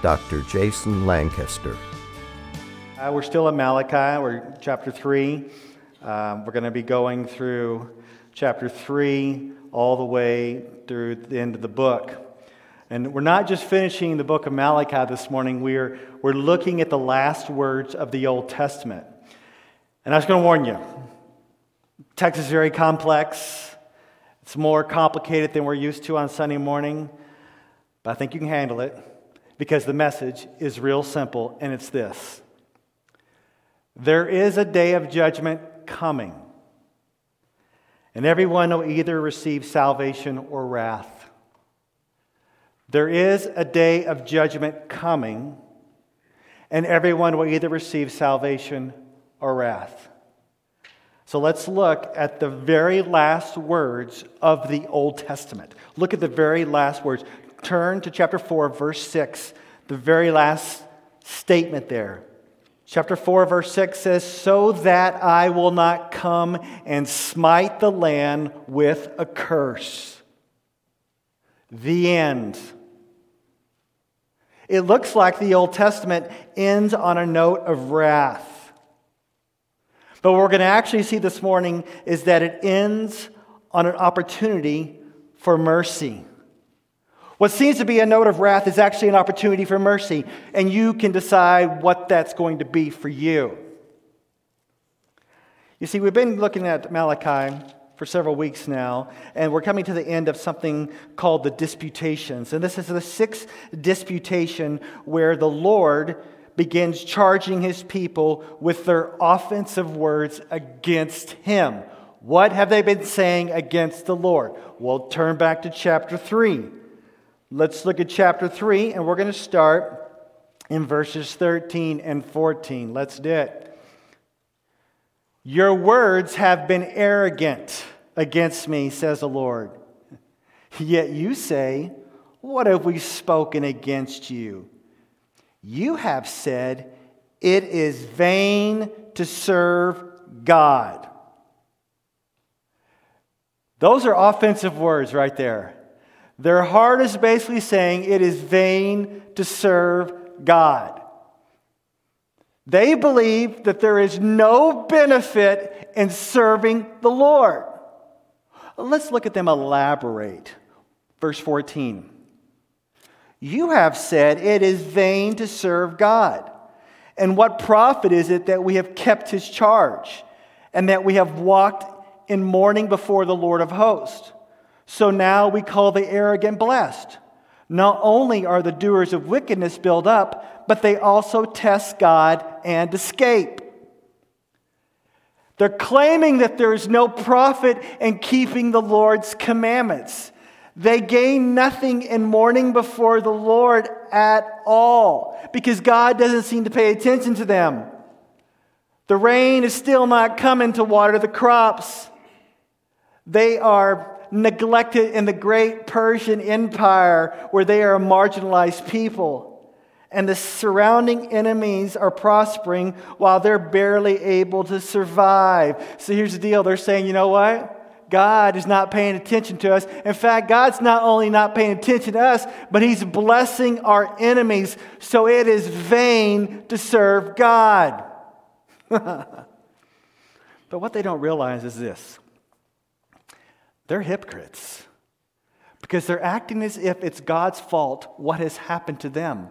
Dr. Jason Lancaster. Uh, we're still in Malachi, we're chapter 3. Um, we're going to be going through chapter 3 all the way through the end of the book. And we're not just finishing the book of Malachi this morning, we're, we're looking at the last words of the Old Testament. And I was going to warn you text is very complex, it's more complicated than we're used to on Sunday morning, but I think you can handle it because the message is real simple, and it's this There is a day of judgment coming, and everyone will either receive salvation or wrath. There is a day of judgment coming, and everyone will either receive salvation or wrath. So let's look at the very last words of the Old Testament. Look at the very last words turn to chapter 4, verse 6, the very last statement there. Chapter 4, verse 6 says, So that I will not come and smite the land with a curse. The end. It looks like the Old Testament ends on a note of wrath. But what we're going to actually see this morning is that it ends on an opportunity for mercy. What seems to be a note of wrath is actually an opportunity for mercy, and you can decide what that's going to be for you. You see, we've been looking at Malachi for several weeks now, and we're coming to the end of something called the disputations. And this is the sixth disputation where the Lord begins charging his people with their offensive words against him. What have they been saying against the Lord? Well, turn back to chapter 3. Let's look at chapter 3, and we're going to start in verses 13 and 14. Let's do it. Your words have been arrogant against me, says the Lord. Yet you say, What have we spoken against you? You have said, It is vain to serve God. Those are offensive words right there. Their heart is basically saying it is vain to serve God. They believe that there is no benefit in serving the Lord. Let's look at them elaborate. Verse 14. You have said it is vain to serve God. And what profit is it that we have kept his charge and that we have walked in mourning before the Lord of hosts? So now we call the arrogant blessed. Not only are the doers of wickedness built up, but they also test God and escape. They're claiming that there is no profit in keeping the Lord's commandments. They gain nothing in mourning before the Lord at all because God doesn't seem to pay attention to them. The rain is still not coming to water the crops. They are neglected in the great Persian Empire where they are a marginalized people. And the surrounding enemies are prospering while they're barely able to survive. So here's the deal they're saying, you know what? God is not paying attention to us. In fact, God's not only not paying attention to us, but He's blessing our enemies. So it is vain to serve God. but what they don't realize is this they're hypocrites because they're acting as if it's God's fault what has happened to them.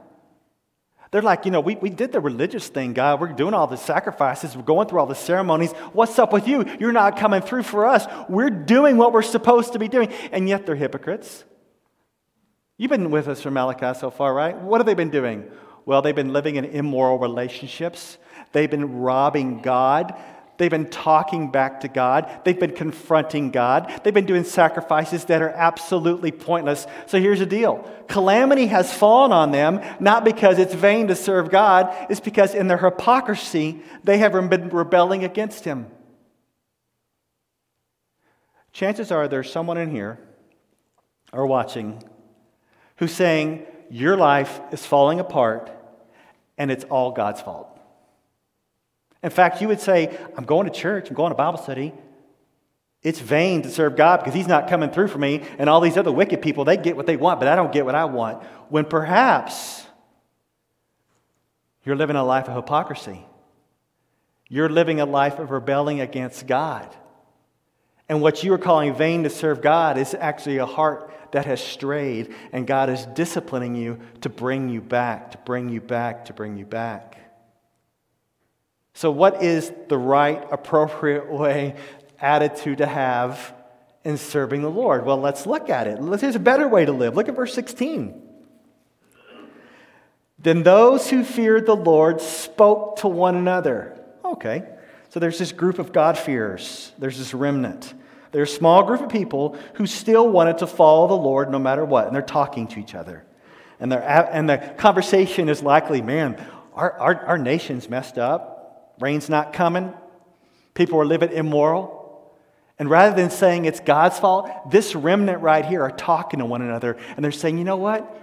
They're like, you know, we, we did the religious thing, God. We're doing all the sacrifices. We're going through all the ceremonies. What's up with you? You're not coming through for us. We're doing what we're supposed to be doing. And yet they're hypocrites. You've been with us from Malachi so far, right? What have they been doing? Well, they've been living in immoral relationships. They've been robbing God. They've been talking back to God. They've been confronting God. They've been doing sacrifices that are absolutely pointless. So here's the deal calamity has fallen on them, not because it's vain to serve God, it's because in their hypocrisy, they have been rebelling against Him. Chances are there's someone in here or watching who's saying, Your life is falling apart and it's all God's fault. In fact, you would say, I'm going to church, I'm going to Bible study. It's vain to serve God because He's not coming through for me, and all these other wicked people, they get what they want, but I don't get what I want. When perhaps you're living a life of hypocrisy, you're living a life of rebelling against God. And what you are calling vain to serve God is actually a heart that has strayed, and God is disciplining you to bring you back, to bring you back, to bring you back. So, what is the right, appropriate way, attitude to have in serving the Lord? Well, let's look at it. Here's a better way to live. Look at verse 16. Then those who feared the Lord spoke to one another. Okay, so there's this group of God-fearers, there's this remnant. There's a small group of people who still wanted to follow the Lord no matter what, and they're talking to each other. And, and the conversation is likely, man, our, our, our nation's messed up. Rain's not coming. People are living immoral. And rather than saying it's God's fault, this remnant right here are talking to one another and they're saying, you know what?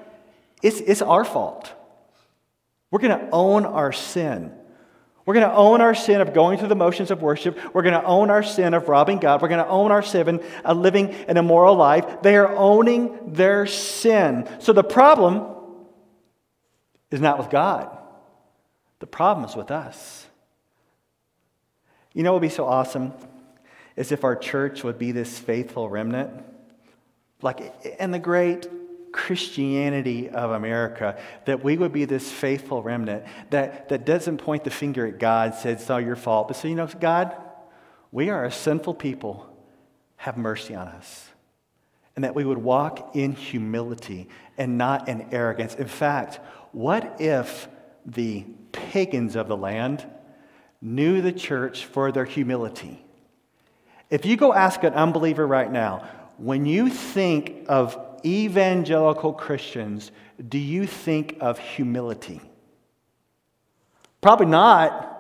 It's, it's our fault. We're going to own our sin. We're going to own our sin of going through the motions of worship. We're going to own our sin of robbing God. We're going to own our sin of living an immoral life. They are owning their sin. So the problem is not with God, the problem is with us. You know what would be so awesome? Is if our church would be this faithful remnant. Like in the great Christianity of America, that we would be this faithful remnant that, that doesn't point the finger at God, said, it's all your fault, but say, you know, God, we are a sinful people. Have mercy on us. And that we would walk in humility and not in arrogance. In fact, what if the pagans of the land knew the church for their humility. If you go ask an unbeliever right now, when you think of evangelical Christians, do you think of humility? Probably not.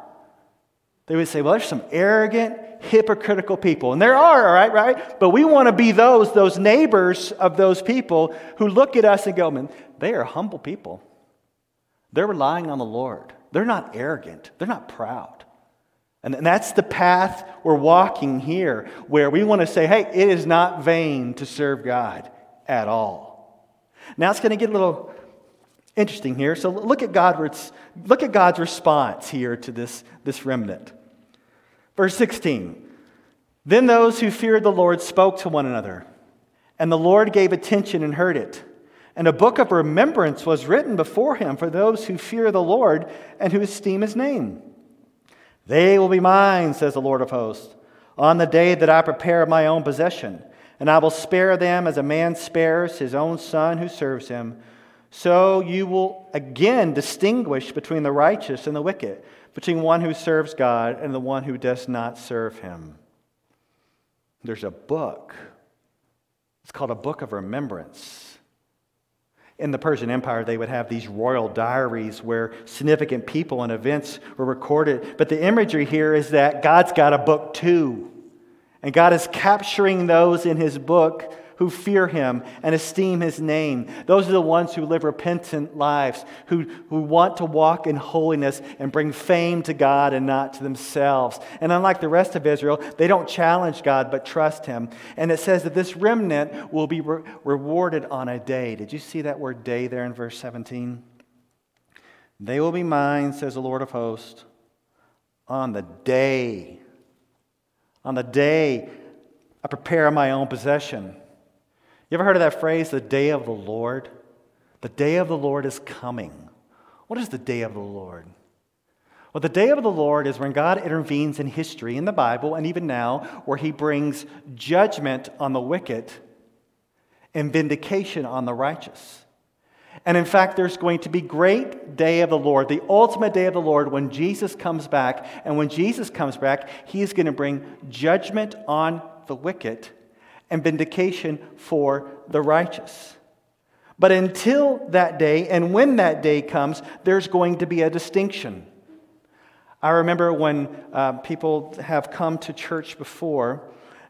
They would say, well, there's some arrogant, hypocritical people. And there are, all right, right? But we want to be those, those neighbors of those people who look at us and go, man, they are humble people. They're relying on the Lord. They're not arrogant. They're not proud. And that's the path we're walking here, where we want to say, hey, it is not vain to serve God at all. Now it's going to get a little interesting here. So look at, God's, look at God's response here to this, this remnant. Verse 16 Then those who feared the Lord spoke to one another, and the Lord gave attention and heard it. And a book of remembrance was written before him for those who fear the Lord and who esteem his name. They will be mine, says the Lord of hosts, on the day that I prepare my own possession, and I will spare them as a man spares his own son who serves him. So you will again distinguish between the righteous and the wicked, between one who serves God and the one who does not serve him. There's a book. It's called a book of remembrance. In the Persian Empire, they would have these royal diaries where significant people and events were recorded. But the imagery here is that God's got a book too. And God is capturing those in his book who fear him and esteem his name. Those are the ones who live repentant lives, who, who want to walk in holiness and bring fame to God and not to themselves. And unlike the rest of Israel, they don't challenge God but trust him. And it says that this remnant will be re- rewarded on a day. Did you see that word day there in verse 17? They will be mine, says the Lord of hosts, on the day. On the day I prepare my own possession. You ever heard of that phrase, the day of the Lord? The day of the Lord is coming. What is the day of the Lord? Well, the day of the Lord is when God intervenes in history, in the Bible, and even now, where he brings judgment on the wicked and vindication on the righteous. And in fact, there's going to be great day of the Lord, the ultimate day of the Lord when Jesus comes back. And when Jesus comes back, he is going to bring judgment on the wicked and vindication for the righteous. But until that day, and when that day comes, there's going to be a distinction. I remember when uh, people have come to church before,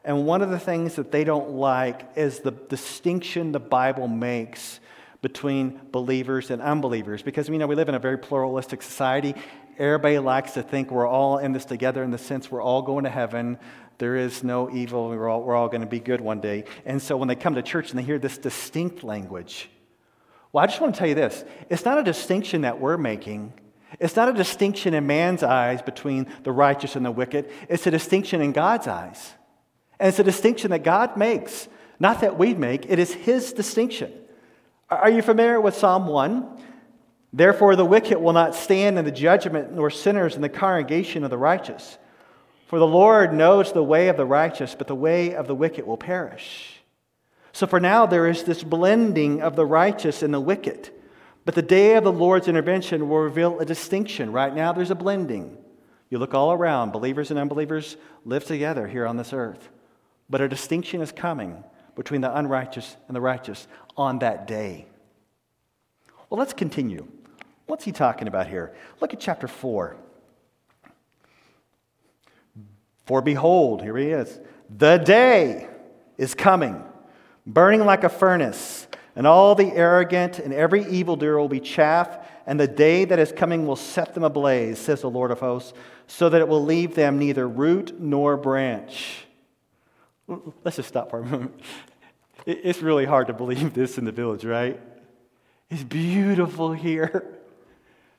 and one of the things that they don't like is the distinction the Bible makes between believers and unbelievers. Because, you know, we live in a very pluralistic society. Everybody likes to think we're all in this together in the sense we're all going to heaven. There is no evil. We're all, all going to be good one day. And so when they come to church and they hear this distinct language, well, I just want to tell you this it's not a distinction that we're making. It's not a distinction in man's eyes between the righteous and the wicked. It's a distinction in God's eyes. And it's a distinction that God makes, not that we make. It is His distinction. Are you familiar with Psalm 1? Therefore, the wicked will not stand in the judgment, nor sinners in the congregation of the righteous. For the Lord knows the way of the righteous, but the way of the wicked will perish. So for now, there is this blending of the righteous and the wicked. But the day of the Lord's intervention will reveal a distinction. Right now, there's a blending. You look all around, believers and unbelievers live together here on this earth. But a distinction is coming between the unrighteous and the righteous on that day. Well, let's continue. What's he talking about here? Look at chapter 4. For behold, here he is. The day is coming, burning like a furnace, and all the arrogant and every evildoer will be chaff, and the day that is coming will set them ablaze, says the Lord of hosts, so that it will leave them neither root nor branch. Let's just stop for a moment. It's really hard to believe this in the village, right? It's beautiful here.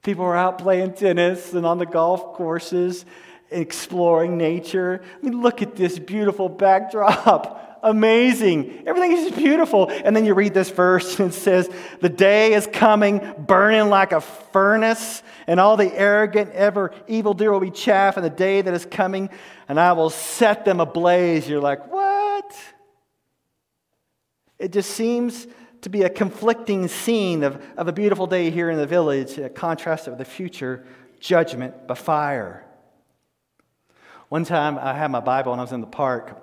People are out playing tennis and on the golf courses, exploring nature. I mean, look at this beautiful backdrop. Amazing. Everything is beautiful. And then you read this verse and it says, The day is coming, burning like a furnace, and all the arrogant, ever evildoer will be chaff in the day that is coming, and I will set them ablaze. You're like, What? It just seems to be a conflicting scene of, of a beautiful day here in the village, a contrast of the future judgment by fire. One time I had my Bible and I was in the park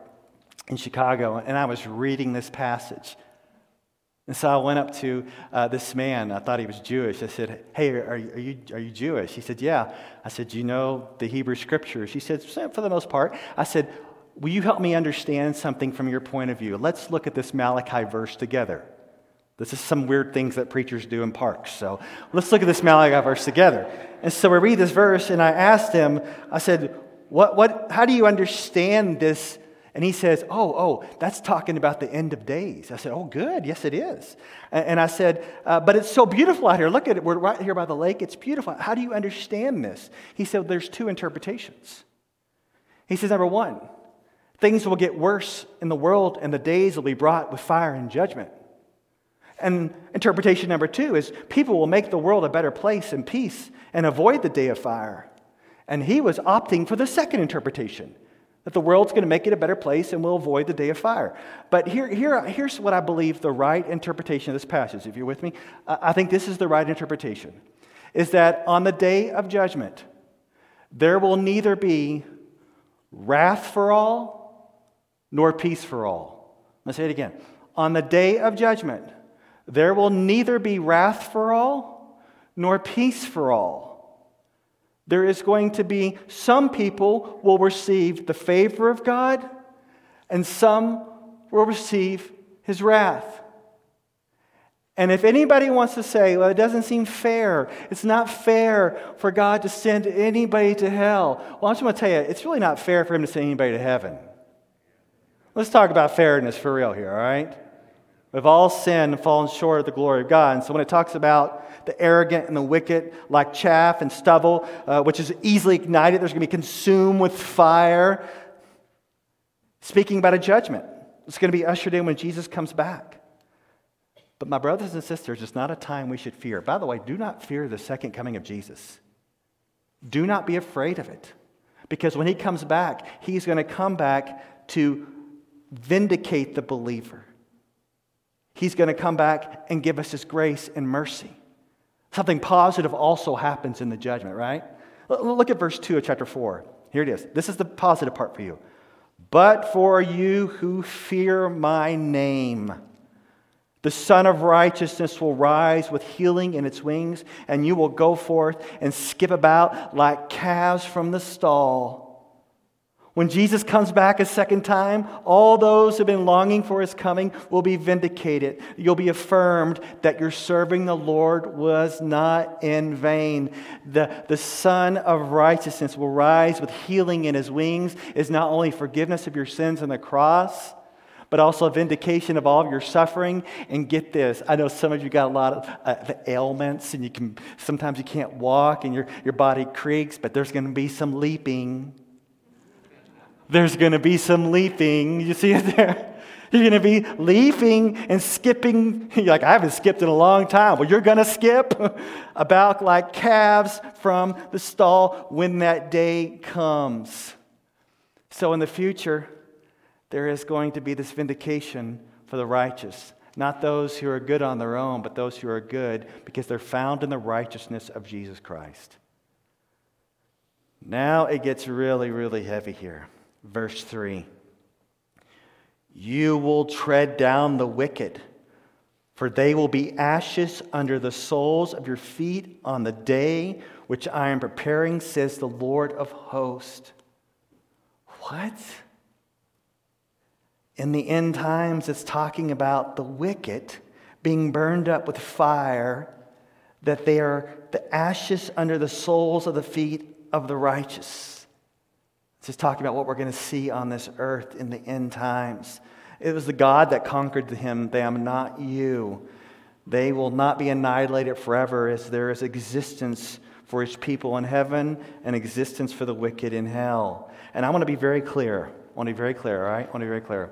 in Chicago and I was reading this passage. And so I went up to uh, this man. I thought he was Jewish. I said, Hey, are, are, you, are you Jewish? He said, Yeah. I said, Do you know the Hebrew scriptures? He said, For the most part. I said, will you help me understand something from your point of view? Let's look at this Malachi verse together. This is some weird things that preachers do in parks. So let's look at this Malachi verse together. And so we read this verse, and I asked him, I said, what, what, how do you understand this? And he says, Oh, oh, that's talking about the end of days. I said, Oh, good. Yes, it is. And, I said, uh, But it's so beautiful out here. Look at it. We're right here by the lake. It's beautiful. How do you understand this? He said, There's two interpretations. He says, Number one, Things will get worse in the world, and the days will be brought with fire and judgment. And interpretation number two is people will make the world a better place and peace and avoid the day of fire. And he was opting for the second interpretation that the world's going to make it a better place and we'll avoid the day of fire. But here, here, here's what I believe the right interpretation of this passage, if you're with me. I think this is the right interpretation is that on the day of judgment, there will neither be wrath for all nor peace for all. Let's say it again. On the day of judgment, there will neither be wrath for all nor peace for all. There is going to be some people will receive the favor of God, and some will receive his wrath. And if anybody wants to say, well, it doesn't seem fair, it's not fair for God to send anybody to hell, well, I'm just want to tell you, it's really not fair for him to send anybody to heaven. Let's talk about fairness for real here, all right? We've all sinned and fallen short of the glory of God. And so when it talks about the arrogant and the wicked, like chaff and stubble, uh, which is easily ignited, there's going to be consumed with fire, speaking about a judgment. It's going to be ushered in when Jesus comes back. But my brothers and sisters, it's not a time we should fear. By the way, do not fear the second coming of Jesus. Do not be afraid of it. Because when he comes back, he's going to come back to vindicate the believer. He's going to come back and give us His grace and mercy. Something positive also happens in the judgment, right? Look at verse 2 of chapter 4. Here it is. This is the positive part for you. But for you who fear my name, the Sun of Righteousness will rise with healing in its wings, and you will go forth and skip about like calves from the stall. When Jesus comes back a second time, all those who have been longing for his coming will be vindicated. You'll be affirmed that your serving the Lord was not in vain. The, the Sun of Righteousness will rise with healing in his wings, is not only forgiveness of your sins on the cross, but also a vindication of all of your suffering. And get this, I know some of you got a lot of uh, ailments, and you can sometimes you can't walk, and your, your body creaks, but there's going to be some leaping there's going to be some leaping. You see it there? You're going to be leaping and skipping. You're like, I haven't skipped in a long time. Well, you're going to skip about like calves from the stall when that day comes. So, in the future, there is going to be this vindication for the righteous. Not those who are good on their own, but those who are good because they're found in the righteousness of Jesus Christ. Now it gets really, really heavy here. Verse 3 You will tread down the wicked, for they will be ashes under the soles of your feet on the day which I am preparing, says the Lord of hosts. What? In the end times, it's talking about the wicked being burned up with fire, that they are the ashes under the soles of the feet of the righteous. It's just talking about what we're going to see on this earth in the end times. It was the God that conquered him, them, not you. They will not be annihilated forever as there is existence for his people in heaven and existence for the wicked in hell. And I want to be very clear. I want to be very clear, all right? I want to be very clear.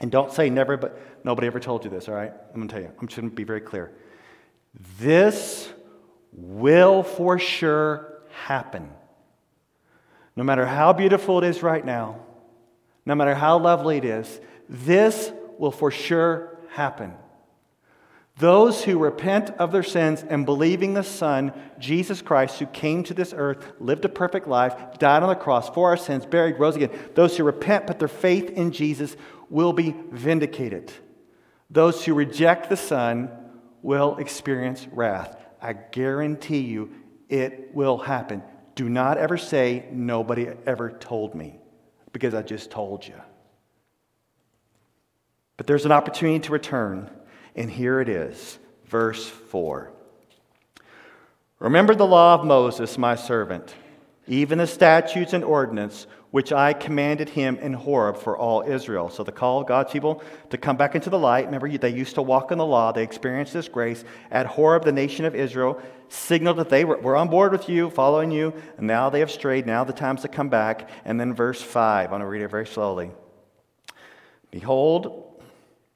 And don't say never, but nobody ever told you this, all right? I'm going to tell you. I'm just going to be very clear. This will for sure happen. No matter how beautiful it is right now, no matter how lovely it is, this will for sure happen. Those who repent of their sins and believing the Son, Jesus Christ, who came to this earth, lived a perfect life, died on the cross for our sins, buried, rose again, those who repent, put their faith in Jesus, will be vindicated. Those who reject the Son will experience wrath. I guarantee you it will happen. Do not ever say, Nobody ever told me, because I just told you. But there's an opportunity to return, and here it is, verse 4. Remember the law of Moses, my servant, even the statutes and ordinance which I commanded him in Horeb for all Israel. So the call of God's people to come back into the light. Remember, they used to walk in the law. They experienced this grace. At Horeb, the nation of Israel signaled that they were, were on board with you, following you, and now they have strayed. Now the time's to come back. And then verse 5, I'm going to read it very slowly. Behold,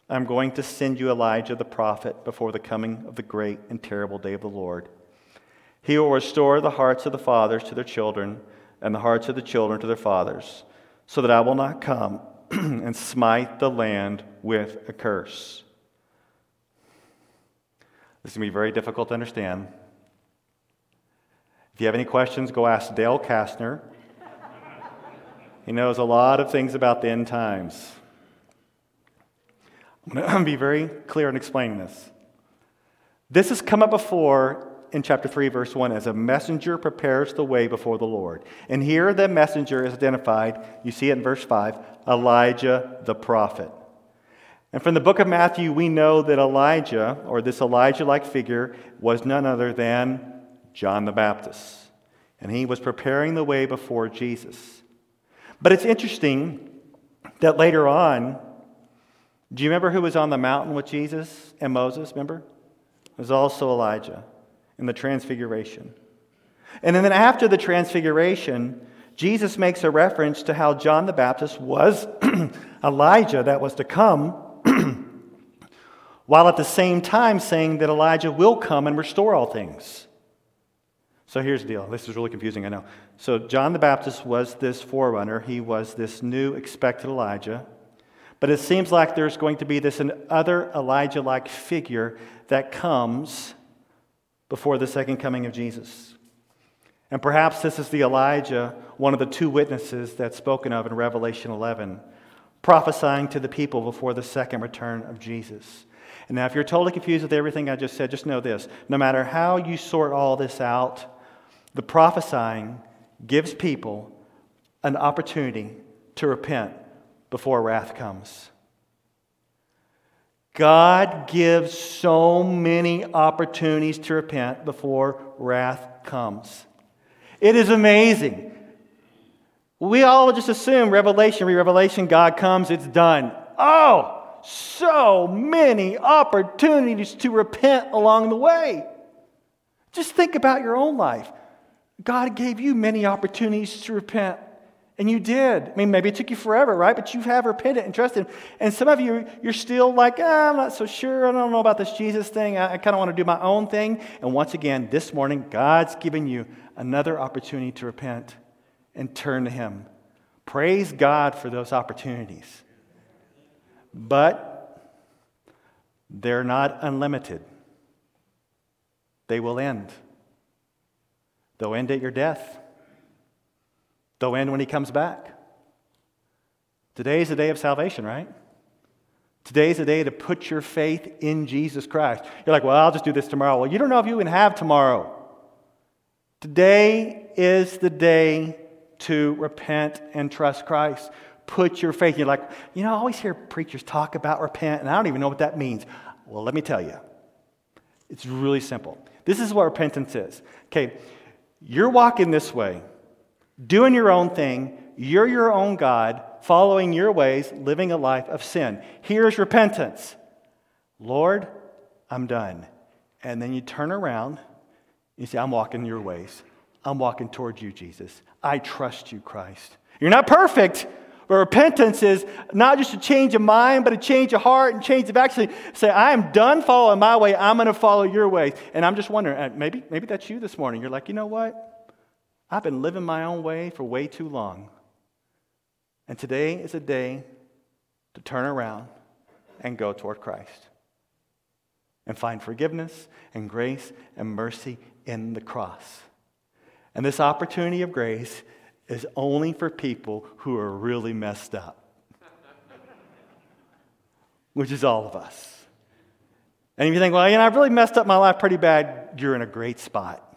I'm going to send you Elijah the prophet before the coming of the great and terrible day of the Lord. He will restore the hearts of the fathers to their children and the hearts of the children to their fathers, so that I will not come and smite the land with a curse. This is going to be very difficult to understand. If you have any questions, go ask Dale Kastner. he knows a lot of things about the end times. I'm going to be very clear in explaining this. This has come up before in chapter 3, verse 1 as a messenger prepares the way before the Lord. And here the messenger is identified, you see it in verse 5, Elijah the prophet. And from the book of Matthew, we know that Elijah, or this Elijah like figure, was none other than John the Baptist. And he was preparing the way before Jesus. But it's interesting that later on, do you remember who was on the mountain with Jesus and Moses? Remember? It was also Elijah in the transfiguration. And then after the transfiguration, Jesus makes a reference to how John the Baptist was Elijah that was to come, while at the same time saying that Elijah will come and restore all things. So here's the deal. This is really confusing, I know. So John the Baptist was this forerunner, he was this new expected Elijah. But it seems like there's going to be this other Elijah like figure that comes before the second coming of Jesus. And perhaps this is the Elijah, one of the two witnesses that's spoken of in Revelation 11, prophesying to the people before the second return of Jesus. And now, if you're totally confused with everything I just said, just know this no matter how you sort all this out, the prophesying gives people an opportunity to repent before wrath comes. God gives so many opportunities to repent before wrath comes. It is amazing. We all just assume Revelation, re Revelation, God comes, it's done. Oh, so many opportunities to repent along the way. Just think about your own life. God gave you many opportunities to repent. And you did. I mean, maybe it took you forever, right? But you have repented and trusted. And some of you, you're still like, ah, I'm not so sure. I don't know about this Jesus thing. I, I kind of want to do my own thing. And once again, this morning, God's given you another opportunity to repent and turn to Him. Praise God for those opportunities. But they're not unlimited, they will end. They'll end at your death. They'll end when he comes back. Today is the day of salvation, right? Today is the day to put your faith in Jesus Christ. You're like, well, I'll just do this tomorrow. Well, you don't know if you even have tomorrow. Today is the day to repent and trust Christ. Put your faith. You're like, you know, I always hear preachers talk about repent, and I don't even know what that means. Well, let me tell you. It's really simple. This is what repentance is. Okay, you're walking this way, doing your own thing. You're your own God, following your ways, living a life of sin. Here's repentance Lord, I'm done. And then you turn around, and you say, I'm walking your ways. I'm walking towards you, Jesus. I trust you, Christ. You're not perfect, but repentance is not just a change of mind, but a change of heart and change of action. Say, I am done following my way. I'm going to follow your way. And I'm just wondering, uh, maybe, maybe that's you this morning. You're like, you know what? I've been living my own way for way too long. And today is a day to turn around and go toward Christ and find forgiveness and grace and mercy in the cross. And this opportunity of grace is only for people who are really messed up, which is all of us. And if you think, well, you know, I've really messed up my life pretty bad, you're in a great spot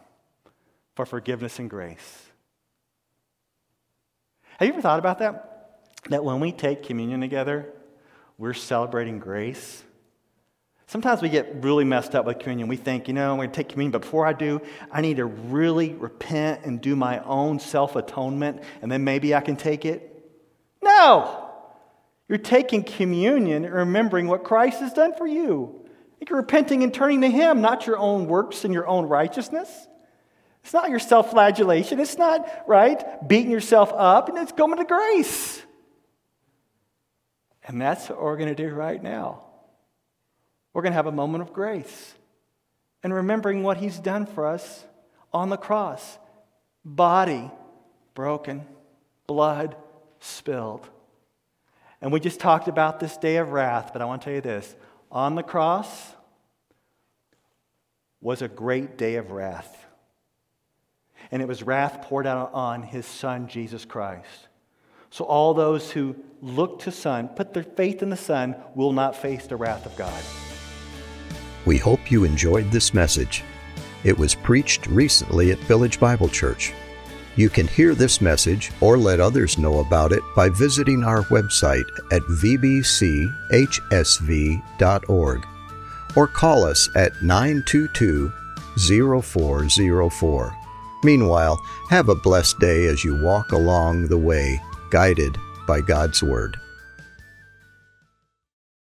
for forgiveness and grace. Have you ever thought about that? That when we take communion together, we're celebrating grace Sometimes we get really messed up with communion. We think, you know, I'm going to take communion, but before I do, I need to really repent and do my own self atonement, and then maybe I can take it. No! You're taking communion and remembering what Christ has done for you. You're repenting and turning to Him, not your own works and your own righteousness. It's not your self flagellation. It's not, right, beating yourself up, and it's going to grace. And that's what we're going to do right now. We're going to have a moment of grace and remembering what He's done for us on the cross body broken, blood spilled. And we just talked about this day of wrath, but I want to tell you this on the cross was a great day of wrath. And it was wrath poured out on his son, Jesus Christ. So all those who look to Son, put their faith in the Son, will not face the wrath of God. We hope you enjoyed this message. It was preached recently at Village Bible Church. You can hear this message or let others know about it by visiting our website at vbchsv.org or call us at 922 0404. Meanwhile, have a blessed day as you walk along the way, guided by God's Word.